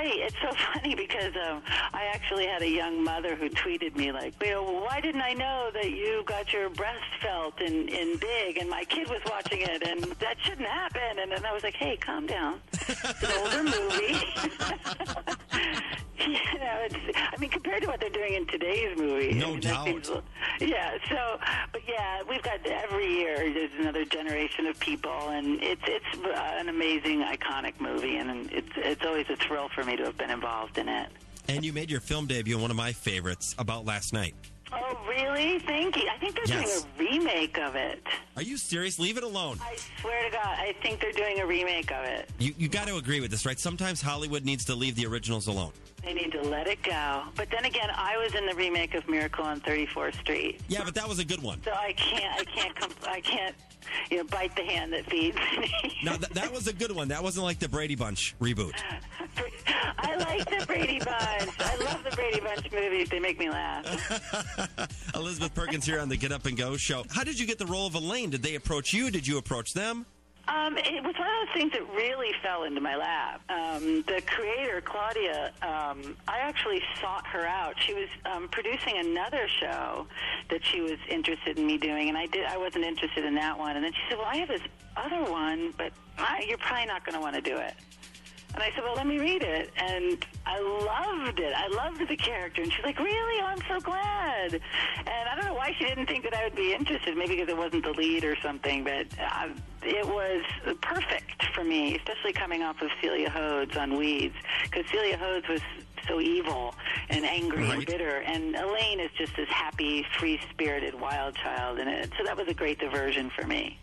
right. It's so funny because um, I actually had a young mother who tweeted me like, well, "Why didn't I know that you got your breast felt in in big?" And my kid was watching it, and that shouldn't happen. And then I was like, "Hey, calm down. It's an older movie." Compared to what they're doing in today's movie, No I mean, doubt. seems- yeah. So, but yeah, we've got every year there's another generation of people, and it's it's uh, an amazing, iconic movie, and it's it's always a thrill for me to have been involved in it. And you made your film debut in one of my favorites, About Last Night. Oh, really? Thank you. I think they're Yes. doing a remake of it. Are you serious? Leave it alone. I swear to God, I think they're doing a remake of it. You, you got to agree with this, right? Sometimes Hollywood needs to leave the originals alone. They need to let it go. But then again, I was in the remake of Miracle on 34th Street, Yeah, but that was a good one. so I can't, I can't, comp- I can't, you know, bite the hand that feeds me. No, th- that was a good one. That wasn't like the Brady Bunch reboot. I like the Brady Bunch. I the movies. They make me laugh. Elizabeth Perkins here on the Get Up and Go show. How did you get the role of Elaine? Did they approach you? Did you approach them? Um, it was one of those things that really fell into my lap. Um, the creator, Claudia, um, I actually sought her out. She was um, producing another show that she was interested in me doing, and I did. I wasn't interested in that one. And then she said, "Well, I have this other one, but I, you're probably not going to want to do it." And I said, well, let me read it. And I loved it. I loved the character. And she's like, really? Oh, I'm so glad. And I don't know why she didn't think that I would be interested. Maybe because it wasn't the lead or something. But uh, it was perfect for me, especially coming off of Celia Hodes on Weeds. Because Celia Hodes was so evil and angry and bitter. And Elaine is just this happy, free-spirited wild child. And it, so that was a great diversion for me.